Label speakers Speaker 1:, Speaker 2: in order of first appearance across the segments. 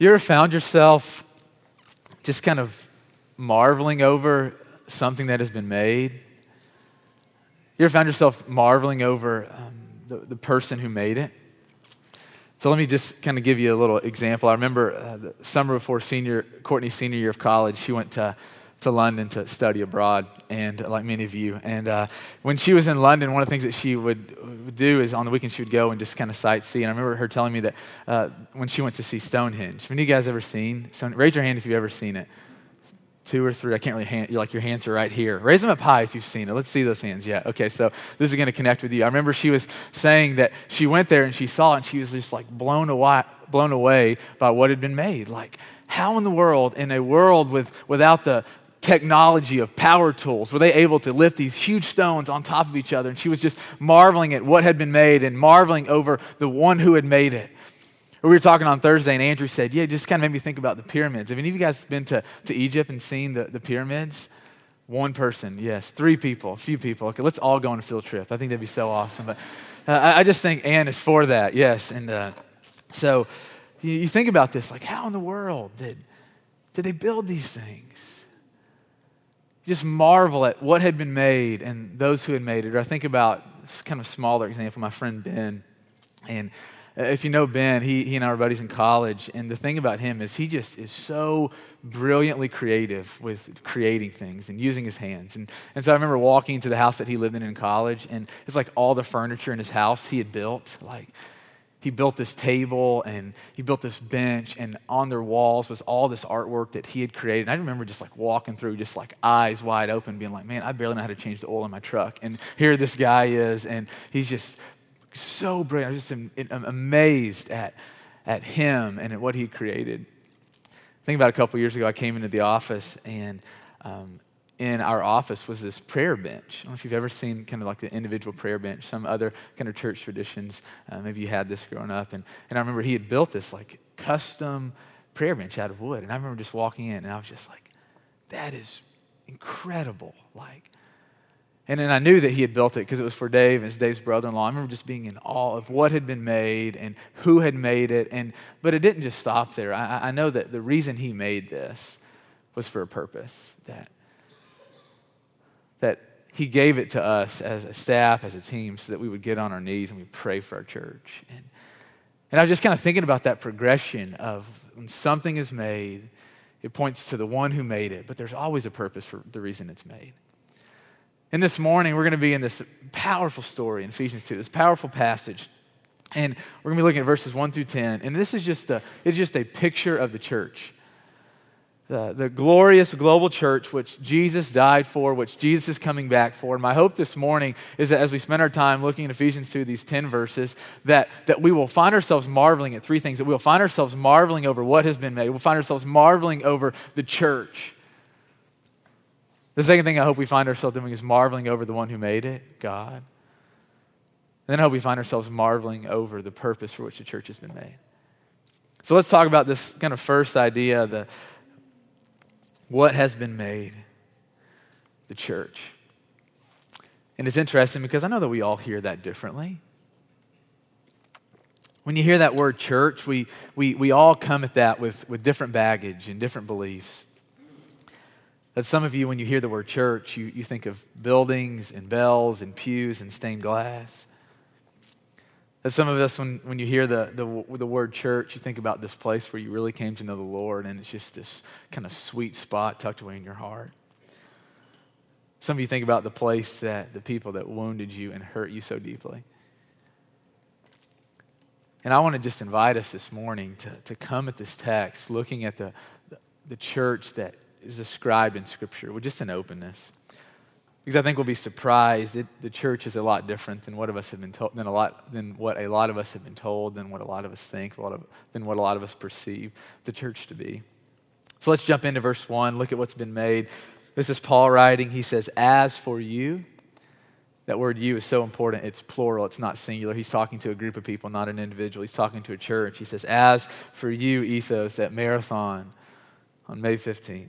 Speaker 1: You ever found yourself just kind of marveling over something that has been made? You ever found yourself marveling over um, the, the person who made it? So let me just kind of give you a little example. I remember uh, the summer before senior, Courtney's senior year of college, she went to to London to study abroad, and like many of you. And uh, when she was in London, one of the things that she would, would, do is on the weekend she would go and just kind of sightsee. And I remember her telling me that uh, when she went to see Stonehenge. Have any of you guys ever seen? Stone, raise your hand if you've ever seen it. Two or three. I can't really hand. You're like your hands are right here. Raise them up high if you've seen it. Let's see those hands. Yeah. Okay. So this is going to connect with you. I remember she was saying that she went there and she saw it and she was just like blown away, blown away by what had been made. Like how in the world, in a world with, without the, technology of power tools. Were they able to lift these huge stones on top of each other? And she was just marveling at what had been made and marveling over the one who had made it. We were talking on thursday and andrew said yeah it just kind of made me think about the pyramids. Have any of you guys been to, to egypt and seen the, the pyramids? One person yes. Three people a few people. Okay let's all go on a field trip. I think that'd be so awesome but uh, I, I, just think anne is for that yes and uh, so you, you think about this like how in the world did, did they build these things just marvel at what had been made and those who had made it. Or I think about this kind of smaller example, my friend Ben. And uh, if you know Ben, he, he and were buddies in college. And the thing about him is he just is so brilliantly creative with creating things and using his hands. And, and so I remember walking into the house that he lived in in college, and it's like all the furniture in his house he had built. Like, he built this table and he built this bench and on their walls was all this artwork that he had created. And i remember just like walking through just like eyes wide open being like man i barely know how to change the oil in my truck. And here this guy is and he's just so brilliant. I'm just amazed at, at him and at what he created. Think about a couple years ago i came into the office and um, in our office was this prayer bench. I don't know if you've ever seen kind of like the individual prayer bench, some other kind of church traditions. Uh, maybe you had this growing up. And, and I remember he had built this like custom prayer bench out of wood. And I remember just walking in and I was just like, that is incredible. Like, and then I knew that he had built it because it was for Dave and it's Dave's brother-in-law. I remember just being in awe of what had been made and who had made it. And, but it didn't just stop there. I, I know that the reason he made this was for a purpose, that that he gave it to us as a staff, as a team, so that we would get on our knees and we pray for our church. And, and I was just kind of thinking about that progression of when something is made, it points to the one who made it, but there's always a purpose for the reason it's made. And this morning, we're going to be in this powerful story in Ephesians 2, this powerful passage. And we're going to be looking at verses 1 through 10. And this is just a, it's just a picture of the church the, the glorious global church which Jesus died for, which Jesus is coming back for. And my hope this morning is that as we spend our time looking at Ephesians 2, these 10 verses, that, that we will find ourselves marveling at three things. That we'll find ourselves marveling over what has been made. We'll find ourselves marveling over the church. The second thing I hope we find ourselves doing is marveling over the one who made it, God. And then I hope we find ourselves marveling over the purpose for which the church has been made. So let's talk about this kind of first idea, the, what has been made? The church. And it's interesting because I know that we all hear that differently. When you hear that word church, we, we, we all come at that with, with different baggage and different beliefs. That some of you, when you hear the word church, you, you think of buildings and bells and pews and stained glass. That some of us, when, when you hear the, the, the word church, you think about this place where you really came to know the Lord, and it's just this kind of sweet spot tucked away in your heart. Some of you think about the place that the people that wounded you and hurt you so deeply. And I want to just invite us this morning to, to come at this text looking at the, the, the church that is described in Scripture with just an openness. Because I think we'll be surprised that the church is a lot different than what of us have been told, than a lot than what a lot of us have been told, than what a lot of us think, a lot of, than what a lot of us perceive the church to be. So let's jump into verse one. Look at what's been made. This is Paul writing. He says, "As for you." That word you is so important. It's plural, it's not singular. He's talking to a group of people, not an individual. He's talking to a church. He says, As for you, ethos, at Marathon on May 15th,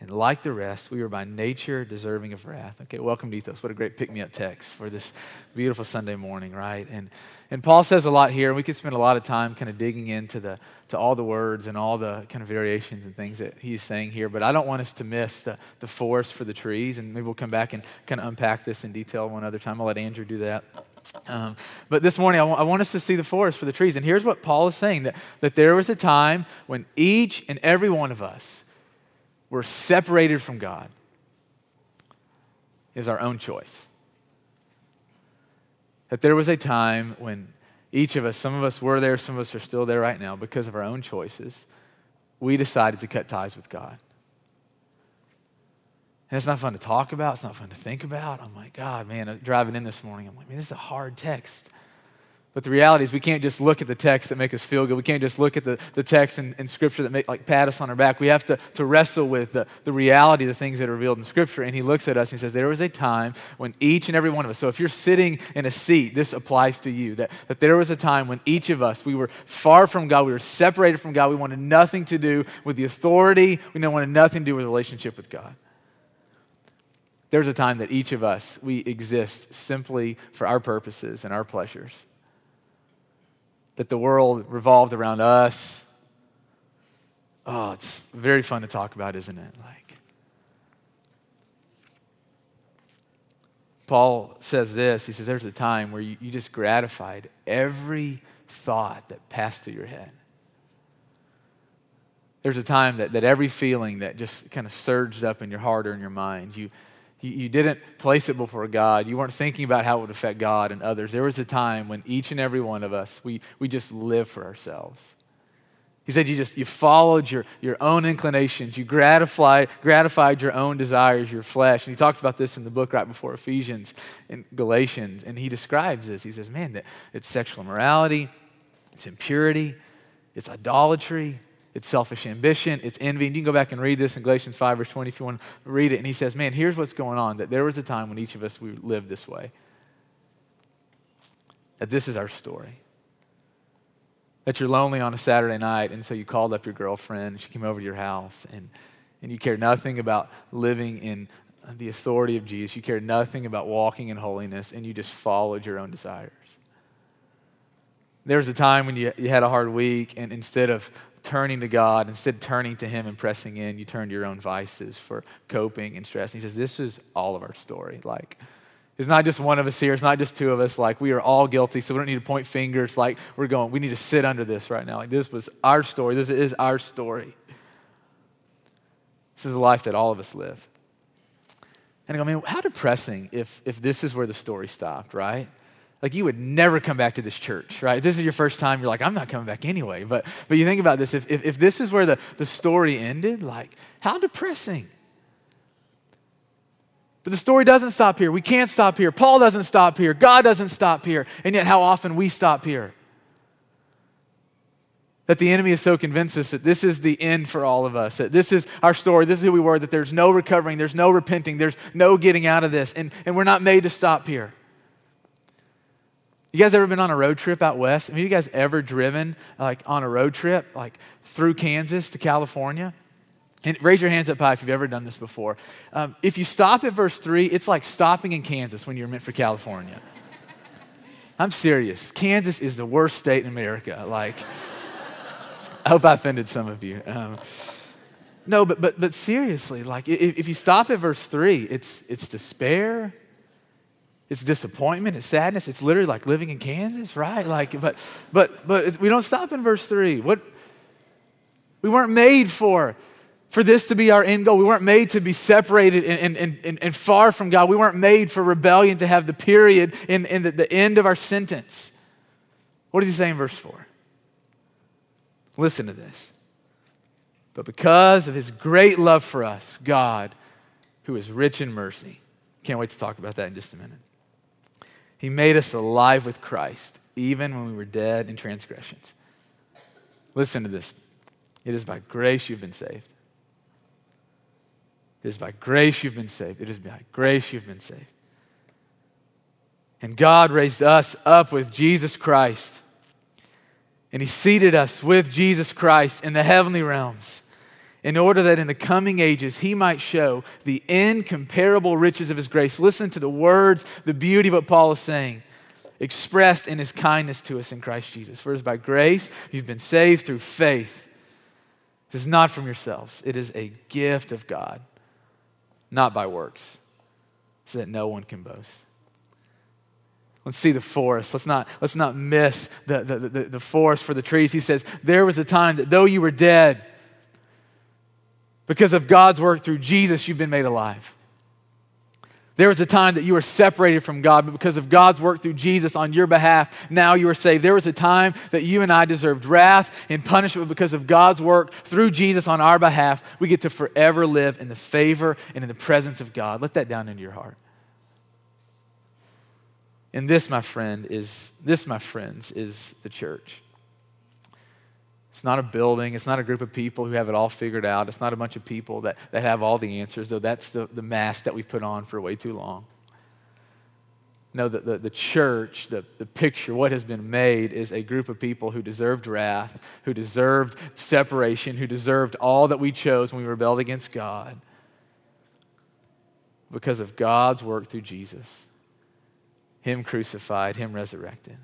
Speaker 1: And like the rest, we were by nature deserving of wrath. Okay, welcome to Ethos. What a great pick me up text for this beautiful Sunday morning, right? And, and Paul says a lot here, and we could spend a lot of time kind of digging into the, to all the words and all the kind of variations and things that he's saying here. But I don't want us to miss the, the forest for the trees, and maybe we'll come back and kind of unpack this in detail one other time. I'll let Andrew do that. Um, but this morning, I want, I want us to see the forest for the trees. And here's what Paul is saying that, that there was a time when each and every one of us were separated from God is our own choice. That there was a time when each of us, some of us were there, some of us are still there right now because of our own choices, we decided to cut ties with God. And it's not fun to talk about, it's not fun to think about. I'm like, God, man, driving in this morning, I'm like, man, this is a hard text. But the reality is we can't just look at the text that make us feel good. We can't just look at the, the text in, in Scripture that make like pat us on our back. We have to, to wrestle with the, the reality of the things that are revealed in Scripture. And he looks at us and he says, There was a time when each and every one of us, so if you're sitting in a seat, this applies to you, that, that there was a time when each of us, we were far from God, we were separated from God, we wanted nothing to do with the authority, we wanted nothing to do with relationship with God. There's a time that each of us, we exist simply for our purposes and our pleasures that the world revolved around us. Oh, it's very fun to talk about, isn't it? Like, Paul says this he says, There's a time where you, you just gratified every thought that passed through your head. There's a time that, that every feeling that just kind of surged up in your heart or in your mind, you, you, didn't place it before God. You weren't thinking about how it would affect God and others. There was a time when each and every one of us, we, we just live for ourselves. He said you just you followed your, your own inclinations. You gratified, gratified your own desires, your flesh. And he talks about this in the book right before Ephesians and Galatians. And he describes this. He says, man, that it's sexual immorality, it's impurity, it's idolatry, it's selfish ambition, it's envy. And you can go back and read this in Galatians 5, verse 20, if you want to read it. And he says, Man, here's what's going on that there was a time when each of us we lived this way. That this is our story. That you're lonely on a Saturday night, and so you called up your girlfriend, she came over to your house, and, and you cared nothing about living in the authority of Jesus. You cared nothing about walking in holiness, and you just followed your own desires. There was a time when you, you had a hard week, and instead of turning to God, instead of turning to Him and pressing in, you turn to your own vices for coping and stress. And he says, This is all of our story. Like, it's not just one of us here, it's not just two of us. Like, we are all guilty, so we don't need to point fingers. Like, we're going, we need to sit under this right now. Like, this was our story. This is our story. This is a life that all of us live. And I go, man, how depressing if, if this is where the story stopped, right? Like you would never come back to this church, right? If this is your first time, you're like, I'm not coming back anyway. But, but you think about this if, if, if this is where the, the story ended, like, how depressing. But the story doesn't stop here. We can't stop here. Paul doesn't stop here. God doesn't stop here. And yet, how often we stop here. That the enemy is so convinced us that this is the end for all of us, that this is our story, this is who we were, that there's no recovering, there's no repenting, there's no getting out of this. And, and we're not made to stop here. You guys ever been on a road trip out west? Have you guys ever driven like on a road trip like through Kansas to California? And raise your hands up high if you've ever done this before. Um, if you stop at verse three, it's like stopping in Kansas when you're meant for California. I'm serious. Kansas is the worst state in America. Like, I hope I offended some of you. Um, no, but, but, but seriously, like if, if you stop at verse three, it's, it's despair, it's disappointment, it's sadness. It's literally like living in Kansas, right? Like, but, but, but we don't stop in verse three. What we weren't made for, for this to be our end goal. We weren't made to be separated and, and, and, and far from God. We weren't made for rebellion to have the period in, in the, the end of our sentence. What does he say in verse four? Listen to this. But because of his great love for us, God, who is rich in mercy, can't wait to talk about that in just a minute. He made us alive with Christ, even when we were dead in transgressions. Listen to this. It is by grace you've been saved. It is by grace you've been saved. It is by grace you've been saved. And God raised us up with Jesus Christ. And He seated us with Jesus Christ in the heavenly realms in order that in the coming ages he might show the incomparable riches of his grace. Listen to the words, the beauty of what Paul is saying, expressed in his kindness to us in Christ Jesus. For it is by grace you've been saved through faith. This is not from yourselves, it is a gift of God, not by works, so that no one can boast. Let's see the forest. Let's not, let's not miss the, the, the, the forest for the trees. He says, There was a time that though you were dead, because of God's work through Jesus, you've been made alive. There was a time that you were separated from God, but because of God's work through Jesus on your behalf, now you are saved. There was a time that you and I deserved wrath and punishment, but because of God's work through Jesus on our behalf, we get to forever live in the favor and in the presence of God. Let that down into your heart. And this, my friend, is this, my friends, is the church. It's not a building. It's not a group of people who have it all figured out. It's not a bunch of people that, that have all the answers, though that's the, the mask that we've put on for way too long. No, the, the, the church, the, the picture, what has been made is a group of people who deserved wrath, who deserved separation, who deserved all that we chose when we rebelled against God because of God's work through Jesus, Him crucified, Him resurrected.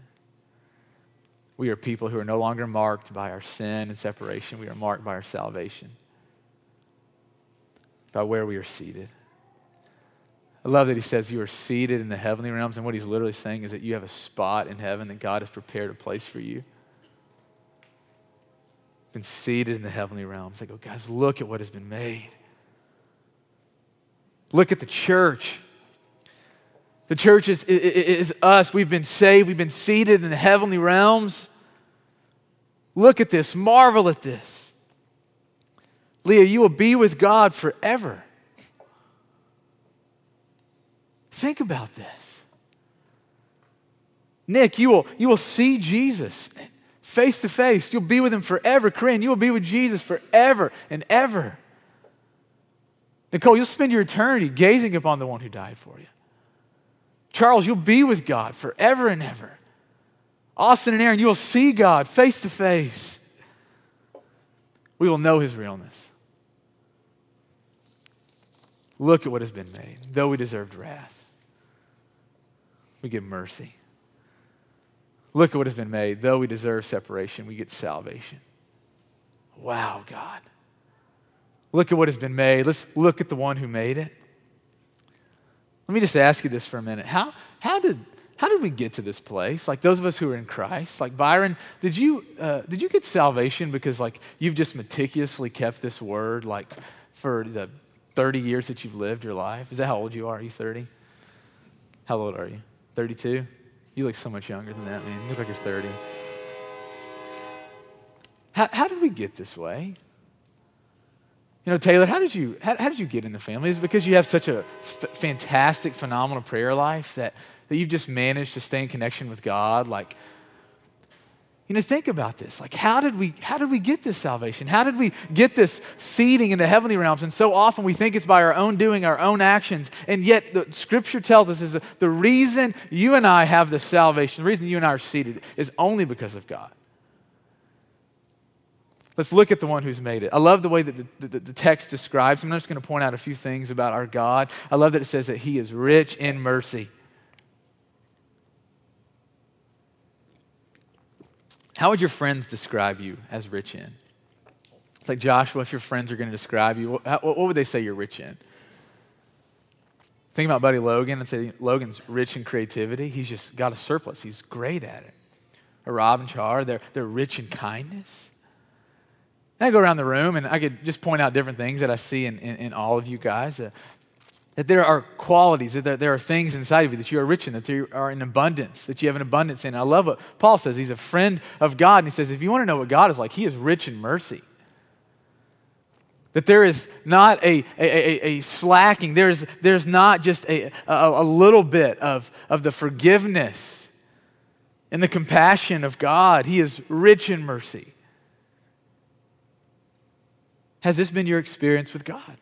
Speaker 1: We are people who are no longer marked by our sin and separation. We are marked by our salvation, by where we are seated. I love that he says you are seated in the heavenly realms. And what he's literally saying is that you have a spot in heaven that God has prepared a place for you. Been seated in the heavenly realms. I go, guys, look at what has been made. Look at the church. The church is, is, is, us. We've been saved. We've been seated in the heavenly realms. Look at this. Marvel at this. Leah, you will be with God forever. Think about this. Nick, you will, you will see Jesus face to face. You'll be with him forever. Corinne, you will be with Jesus forever and ever. Nicole, you'll spend your eternity gazing upon the one who died for you. Charles, you'll be with God forever and ever. Austin and Aaron, you will see God face to face. We will know his realness. Look at what has been made. Though we deserved wrath, we get mercy. Look at what has been made. Though we deserve separation, we get salvation. Wow, God. Look at what has been made. Let's look at the one who made it. Let me just ask you this for a minute. How, how, did, how did we get to this place? Like those of us who are in Christ, like Byron, did you, uh, did you get salvation because like you've just meticulously kept this word like for the 30 years that you've lived your life? Is that how old you are? Are you 30? How old are you? 32? You look so much younger than that, man. You look like you're 30. How, how did we get this way? You know, Taylor, how did you, how, how did you get in the family? Is because you have such a f- fantastic, phenomenal prayer life that, that you've just managed to stay in connection with God? Like, you know, think about this. Like, how did we how did we get this salvation? How did we get this seating in the heavenly realms? And so often we think it's by our own doing, our own actions. And yet the scripture tells us is that the reason you and I have this salvation, the reason you and I are seated is only because of God. Let's look at the one who's made it. I love the way that the, the, the text describes him. I'm just going to point out a few things about our God. I love that it says that he is rich in mercy. How would your friends describe you as rich in? It's like Joshua, if your friends are going to describe you, what, what would they say you're rich in? Think about Buddy Logan and say Logan's rich in creativity. He's just got a surplus. He's great at it. Or Rob and Char, they're, they're rich in kindness. And I go around the room and I could just point out different things that I see in, in, in all of you guys. Uh, that there are qualities, that there, there, are things inside of you that you are rich in, that you are in abundance, that you have an abundance in. I love what Paul says. He's a friend of God. And he says, if you want to know what God is like, he is rich in mercy. That there is not a, a, a, a slacking, there's, there's not just a, a, a little bit of, of the forgiveness and the compassion of God. He is rich in mercy. Has this been your experience with God?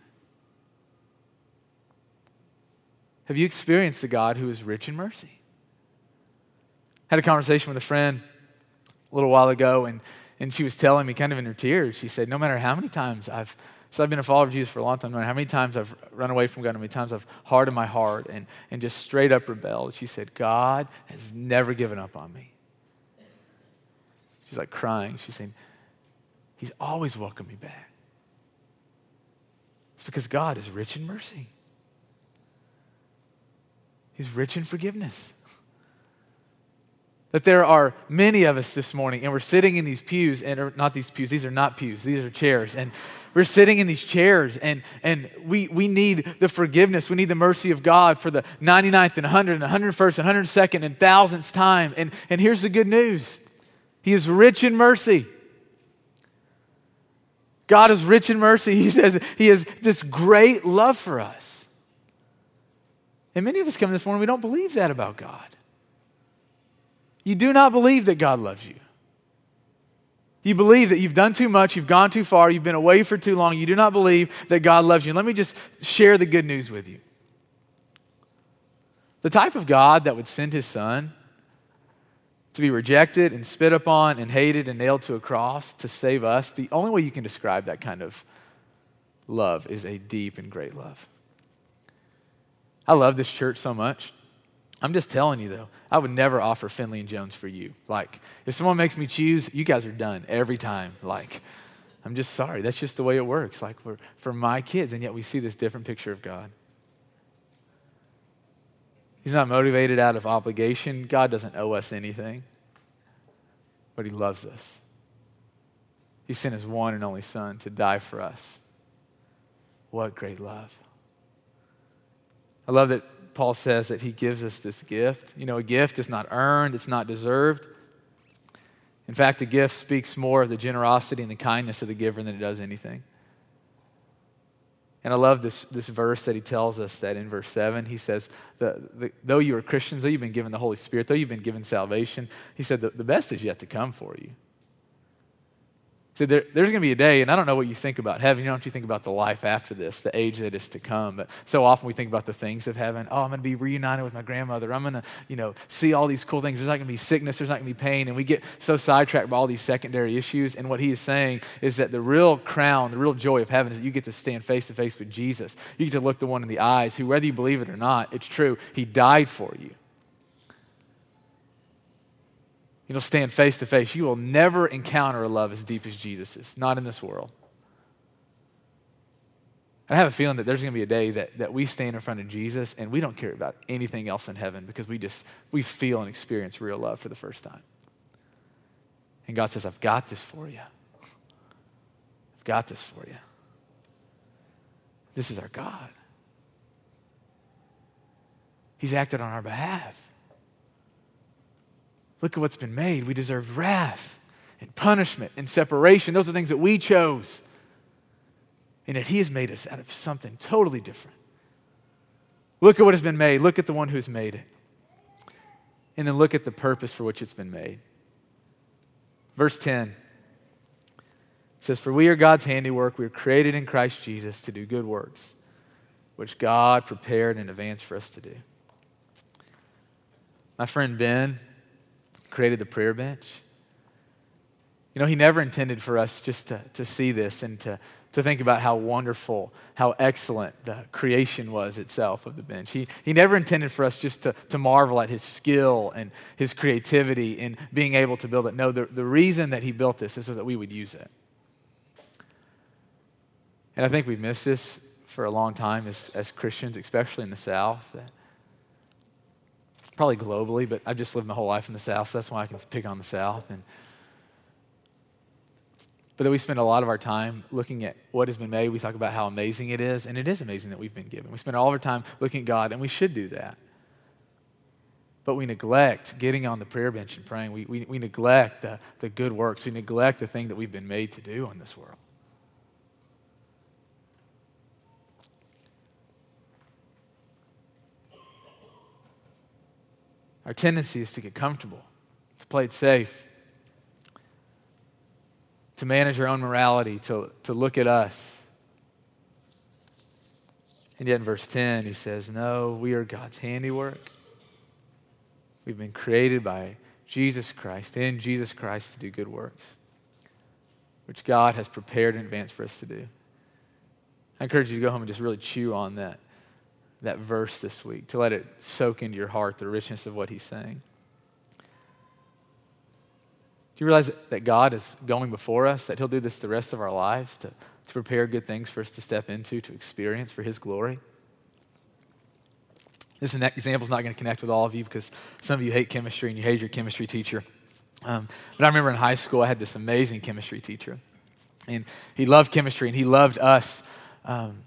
Speaker 1: Have you experienced a God who is rich in mercy? had a conversation with a friend a little while ago, and, and she was telling me, kind of in her tears, she said, No matter how many times I've so I've been a follower of Jesus for a long time. No matter how many times I've run away from God, how many times I've hardened my heart and, and just straight up rebelled. She said, God has never given up on me. She's like crying. She's saying, He's always welcomed me back. It's because God is rich in mercy. He's rich in forgiveness. That there are many of us this morning, and we're sitting in these pews, and not these pews, these are not pews, these are chairs. And we're sitting in these chairs, and, and we, we need the forgiveness, we need the mercy of God for the 99th and 100th and 101st and 102nd and thousandth time. And, and here's the good news He is rich in mercy. God is rich in mercy. He says He has this great love for us. And many of us come this morning, we don't believe that about God. You do not believe that God loves you. You believe that you've done too much, you've gone too far, you've been away for too long. You do not believe that God loves you. Let me just share the good news with you. The type of God that would send his son to be rejected and spit upon and hated and nailed to a cross to save us, the only way you can describe that kind of love is a deep and great love. I love this church so much. I'm just telling you though, I would never offer Finley and Jones for you. Like, if someone makes me choose, you guys are done every time. Like, I'm just sorry. That's just the way it works. Like for, for my kids, and yet we see this different picture of God. He's not motivated out of obligation. God doesn't owe us anything, but He loves us. He sent His one and only Son to die for us. What great love. I love that Paul says that he gives us this gift. You know, a gift is not earned, it's not deserved. In fact, a gift speaks more of the generosity and the kindness of the giver than it does anything. And I love this, this verse that he tells us that in verse 7, he says, the, the, Though you are Christians, though you've been given the Holy Spirit, though you've been given salvation, he said, the, the best is yet to come for you. So there, there's going to be a day, and I don't know what you think about heaven. You what you think about the life after this, the age that is to come. But so often we think about the things of heaven. Oh, I'm going to be reunited with my grandmother. I'm going to, you know, see all these cool things. There's not going to be sickness. There's not going to be pain. And we get so sidetracked by all these secondary issues. And what he is saying is that the real crown, the real joy of heaven is that you get to stand face to face with Jesus. You get to look the one in the eyes who, whether you believe it or not, it's true. He died for you. You'll stand face to face. You will never encounter a love as deep as Jesus's, not in this world. I have a feeling that there's going to be a day that, that we stand in front of Jesus and we don't care about anything else in heaven because we just, we feel and experience real love for the first time. And God says, I've got this for you. I've got this for you. This is our God. He's acted on our behalf. Look at what's been made. We deserved wrath and punishment and separation. Those are things that we chose. And yet He has made us out of something totally different. Look at what has been made. Look at the one who has made it. And then look at the purpose for which it's been made. Verse 10 says, For we are God's handiwork. We are created in Christ Jesus to do good works, which God prepared in advance for us to do. My friend Ben created the prayer bench. You know, he never intended for us just to, to see this and to, to think about how wonderful, how excellent the creation was itself of the bench. He, he never intended for us just to, to marvel at his skill and his creativity in being able to build it. No, the, the reason that he built this is so that we would use it. And I think we've missed this for a long time as, as Christians, especially in the South. That probably globally, but I've just lived my whole life in the South, so that's why I can pick on the South. And, but then we spend a lot of our time looking at what has been made. We talk about how amazing it is, and it is amazing that we've been given. We spend all of our time looking at God, and we should do that. But we neglect getting on the prayer bench and praying. We, we, we neglect the, the good works. We neglect the thing that we've been made to do in this world. Our tendency is to get comfortable, to play it safe, to manage our own morality, to, to look at us. And yet in verse 10, he says, No, we are God's handiwork. We've been created by Jesus Christ, in Jesus Christ, to do good works, which God has prepared in advance for us to do. I encourage you to go home and just really chew on that, that verse this week, to let it soak into your heart the richness of what he's saying. Do you realize that God is going before us, that he'll do this the rest of our lives to, to prepare good things for us to step into, to experience for his glory? This example is not going to connect with all of you because some of you hate chemistry and you hate your chemistry teacher. Um, but I remember in high school, I had this amazing chemistry teacher. And he loved chemistry and he loved us. Um,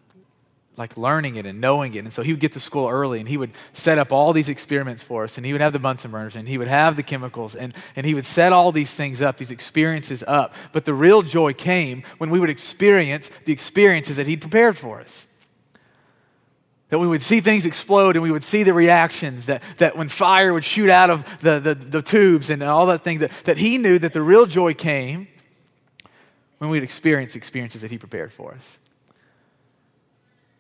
Speaker 1: like learning it and knowing it. And so he would get to school early and he would set up all these experiments for us and he would have the Bunsen burners and he would have the chemicals and, and he would set all these things up, these experiences up. But the real joy came when we would experience the experiences that he prepared for us. That we would see things explode and we would see the reactions, that, that when fire would shoot out of the, the, the tubes and all that thing, that, that he knew that the real joy came when we'd experience experiences that he prepared for us.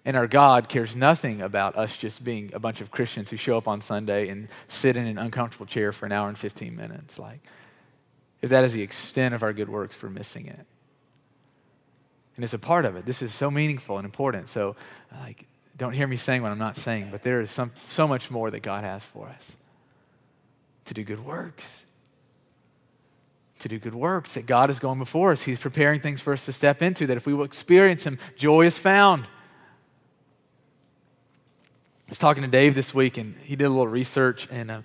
Speaker 1: And our God cares nothing about us just being a bunch of Christians who show up on Sunday and sit in an uncomfortable chair for an hour and 15 minutes. Like, if that is the extent of our good works, we're missing it. And it's a part of it. This is so meaningful and important. So, like, don't hear me saying what I'm not saying, but there is some, so much more that God has for us to do good works. To do good works, that God is going before us. He's preparing things for us to step into, that if we will experience Him, joy is found. I was talking to Dave this week, and he did a little research, and uh,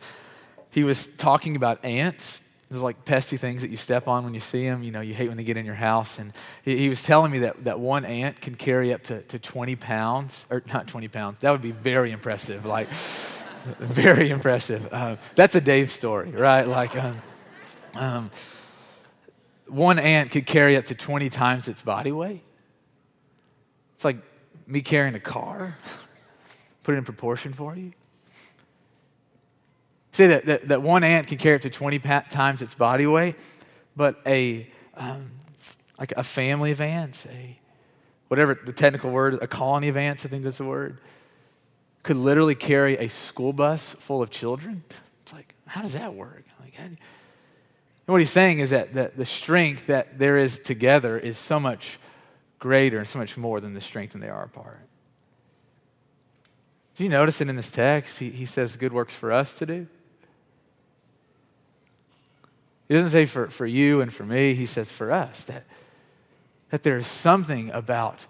Speaker 1: he was talking about ants there's like pesky things that you step on when you see them. You know, you hate when they get in your house. And he, he was telling me that, that one ant can carry up to, to 20 pounds, or not 20 pounds. That would be very impressive. Like, very impressive. Uh, that's a Dave story, right? Like, um, um, one ant could carry up to 20 times its body weight. It's like me carrying a car. Put it in proportion for you. Say that, that, that one ant can carry up to 20 times its body weight, but a, um, like a family of ants, a, whatever the technical word, a colony of ants, I think that's the word, could literally carry a school bus full of children. It's like, how does that work? Like, do and what he's saying is that, that the strength that there is together is so much greater and so much more than the strength when they are apart. Do you notice it in this text? He, he says good works for us to do. He doesn't say for, for you and for me, he says for us that, that there is something about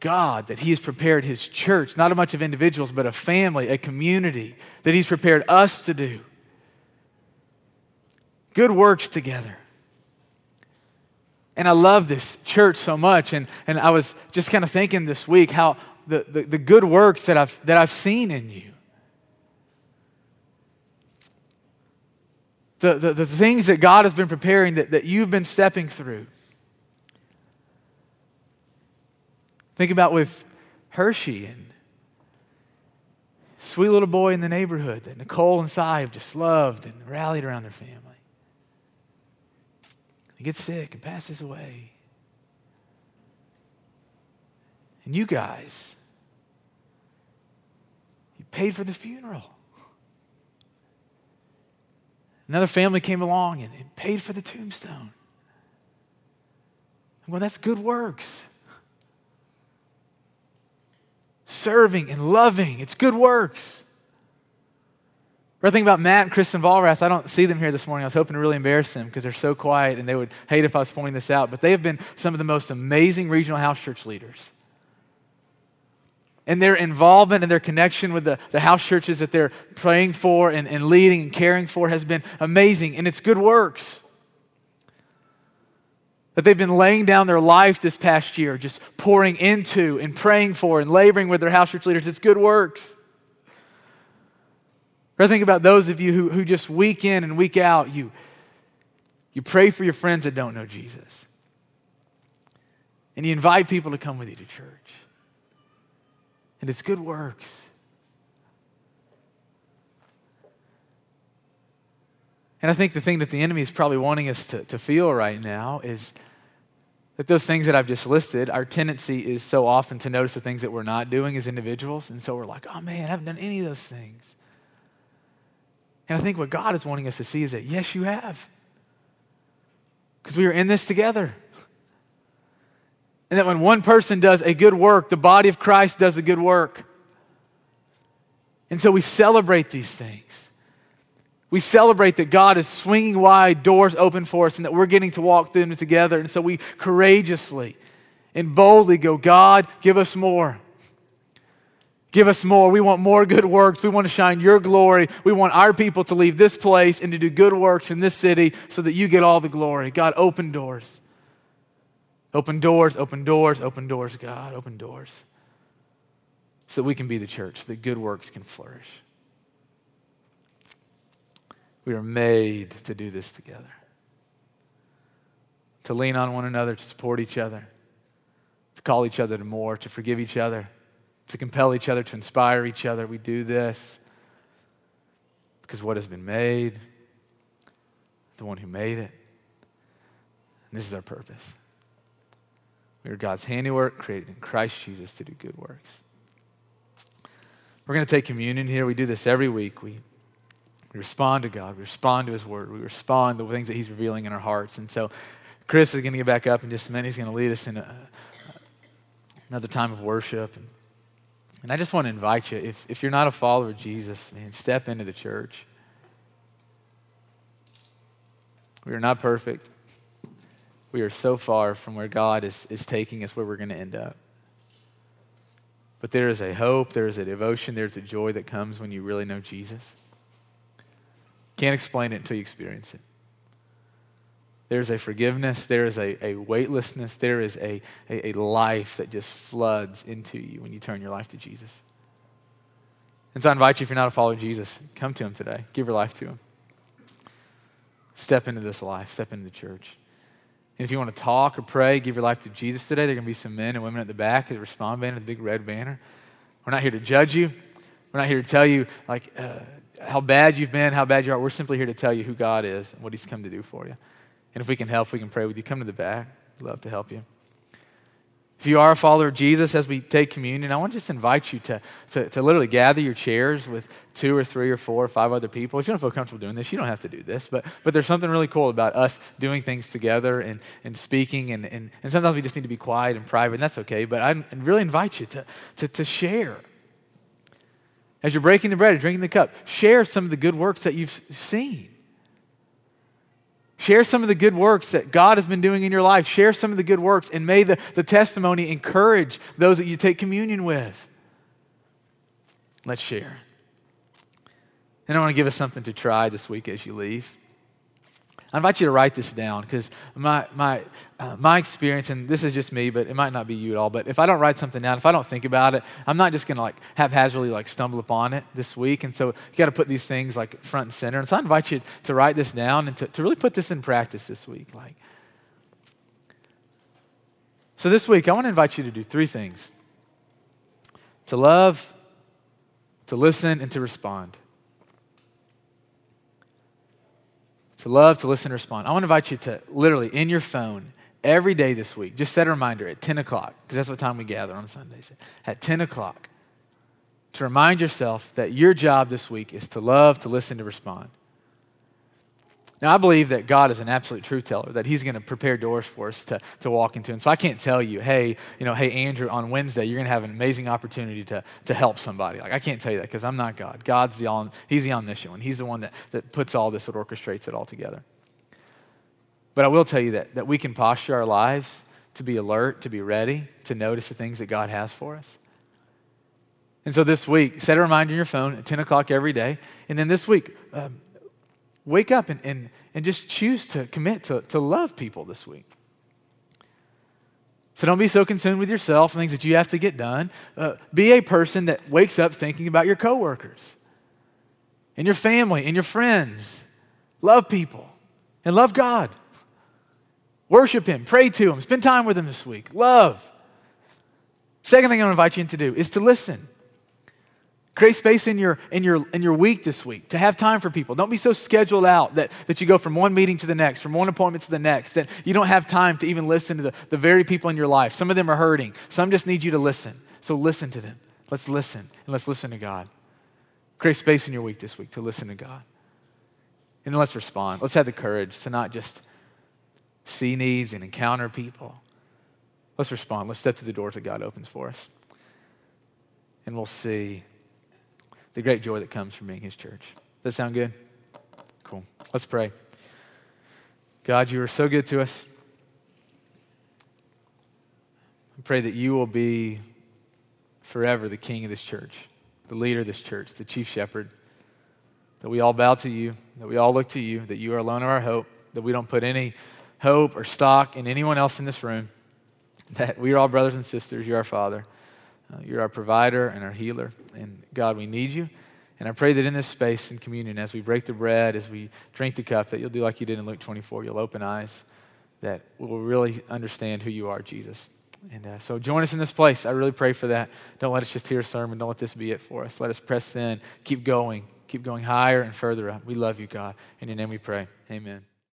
Speaker 1: God, that He has prepared His church, not a bunch of individuals, but a family, a community, that He's prepared us to do. Good works together. And I love this church so much. And, and I was just kind of thinking this week how the, the, good works that I've, that I've seen in you. the, the, the things that God has been preparing that, that you've been stepping through. Think about with Hershey and sweet little boy in the neighborhood that Nicole and Cy have just loved and rallied around their family. He gets sick and passes away. And you guys, paid for the funeral. Another family came along and, and paid for the tombstone. Well, that's good works. Serving and loving, it's good works. Think about Matt and Kristen Volrath. I don't see them here this morning. I was hoping to really embarrass them because they're so quiet and they would hate if I was pointing this out. But they have been some of the most amazing regional house church leaders and their involvement and their connection with the, the house churches that they're praying for and, and leading and caring for has been amazing. And it's good works. That they've been laying down their life this past year, just pouring into and praying for and laboring with their house church leaders. It's good works. Or I think about those of you who, who just week in and week out, you, you pray for your friends that don't know Jesus. And you invite people to come with you to church and it's good works. And I think the thing that the enemy is probably wanting us to, to feel right now is that those things that I've just listed, our tendency is so often to notice the things that we're not doing as individuals. And so we're like, oh man, I haven't done any of those things. And I think what God is wanting us to see is that, yes, you have. Because we are in this together. And that when one person does a good work, the body of Christ does a good work. And so we celebrate these things. We celebrate that God is swinging wide doors open for us and that we're getting to walk through them together. And so we courageously and boldly go, God, give us more. Give us more. We want more good works. We want to shine your glory. We want our people to leave this place and to do good works in this city so that you get all the glory. God, open doors. Open doors, open doors, open doors, God, open doors. So that we can be the church, that good works can flourish. We are made to do this together, to lean on one another, to support each other, to call each other to more, to forgive each other, to compel each other, to inspire each other. We do this because what has been made, the one who made it, and this is our purpose. We are God's handiwork created in Christ Jesus to do good works. We're going to take communion here. We do this every week. We we respond to God. We respond to His Word. We respond to the things that He's revealing in our hearts. And so, Chris is going to get back up in just a minute. He's going to lead us in a, another time of worship. And, I just want to invite you if, if you're not a follower of Jesus, man, step into the church. We are not perfect. We are so far from where God is, is taking us, where we're going to end up. But there is a hope, there is a devotion, there's a joy that comes when you really know Jesus. Can't explain it until you experience it. There's a forgiveness, there is a, a weightlessness, there is a, a, a life that just floods into you when you turn your life to Jesus. And so I invite you, if you're not a follower of Jesus, come to him today. Give your life to him. Step into this life, step into the church. And if you want to talk or pray, give your life to Jesus today. There are going to be some men and women at the back at the respond banner, the big red banner. We're not here to judge you. We're not here to tell you, like, uh, how bad you've been, how bad you are. We're simply here to tell you who God is and what He's come to do for you. And if we can help, we can pray with you. Come to the back. We'd love to help you. If you are a follower of Jesus as we take communion, I want to just invite you to, to, to, literally gather your chairs with two or three or four or five other people. If you don't feel comfortable doing this, you don't have to do this. But, but there's something really cool about us doing things together and, and speaking. And, and, and sometimes we just need to be quiet and private, and that's okay. But I really invite you to, to, to share as you're breaking the bread and drinking the cup, share some of the good works that you've seen. Share some of the good works that God has been doing in your life. Share some of the good works, and may the, the testimony encourage those that you take communion with. Let's share. And I want to give us something to try this week as you leave. I invite you to write this down because my, my, uh, my experience, and this is just me, but it might not be you at all, but if I don't write something down, if I don't think about it, I'm not just going to like haphazardly like stumble upon it this week. And so you got to put these things like front and center. And so I invite you to write this down and to, to really put this in practice this week. Like, so this week, I want to invite you to do three things to love, to listen, and to respond. To love, to listen, respond. I want to invite you to literally in your phone every day this week, just set a reminder at 10 o'clock, because that's what time we gather on Sundays. At 10 o'clock, to remind yourself that your job this week is to love, to listen, to respond. Now, I believe that God is an absolute truth teller, that He's going to prepare doors for us to, to walk into. And so I can't tell you, hey, you know, hey, Andrew, on Wednesday, you're going to have an amazing opportunity to, to help somebody. Like, I can't tell you that because I'm not God. God's the, all, he's the omniscient one. He's the one that, that puts all this, that orchestrates it all together. But I will tell you that, that we can posture our lives to be alert, to be ready, to notice the things that God has for us. And so this week, set a reminder in your phone at 10 o'clock every day. And then this week, um, wake up and, and, and just choose to commit to, to love people this week. So don't be so consumed with yourself and things that you have to get done. Uh, be a person that wakes up thinking about your coworkers and your family and your friends. Love people and love God. Worship Him, pray to Him, spend time with Him this week. Love. Second thing I want to invite you to do is to listen. Create space in your, in, your, in your week this week to have time for people. Don't be so scheduled out that, that you go from one meeting to the next, from one appointment to the next, that you don't have time to even listen to the, the very people in your life. Some of them are hurting, some just need you to listen. So listen to them. Let's listen, and let's listen to God. Create space in your week this week to listen to God. And then let's respond. Let's have the courage to not just see needs and encounter people. Let's respond. Let's step to the doors that God opens for us. And we'll see the great joy that comes from being His church. Does that sound good? Cool. Let's pray. God, you are so good to us. I pray that you will be forever the king of this church, the leader of this church, the chief shepherd. That we all bow to you, that we all look to you, that you are alone of our hope, that we don't put any hope or stock in anyone else in this room, that we are all brothers and sisters. You're our Father. Uh, you're our provider and our healer. And God, we need you. And I pray that in this space in communion, as we break the bread, as we drink the cup, that you'll do like you did in Luke 24. You'll open eyes that will really understand who you are, Jesus. And uh, so join us in this place. I really pray for that. Don't let us just hear a sermon. Don't let this be it for us. Let us press in, keep going, keep going higher and further up. We love you, God. In your name we pray. Amen.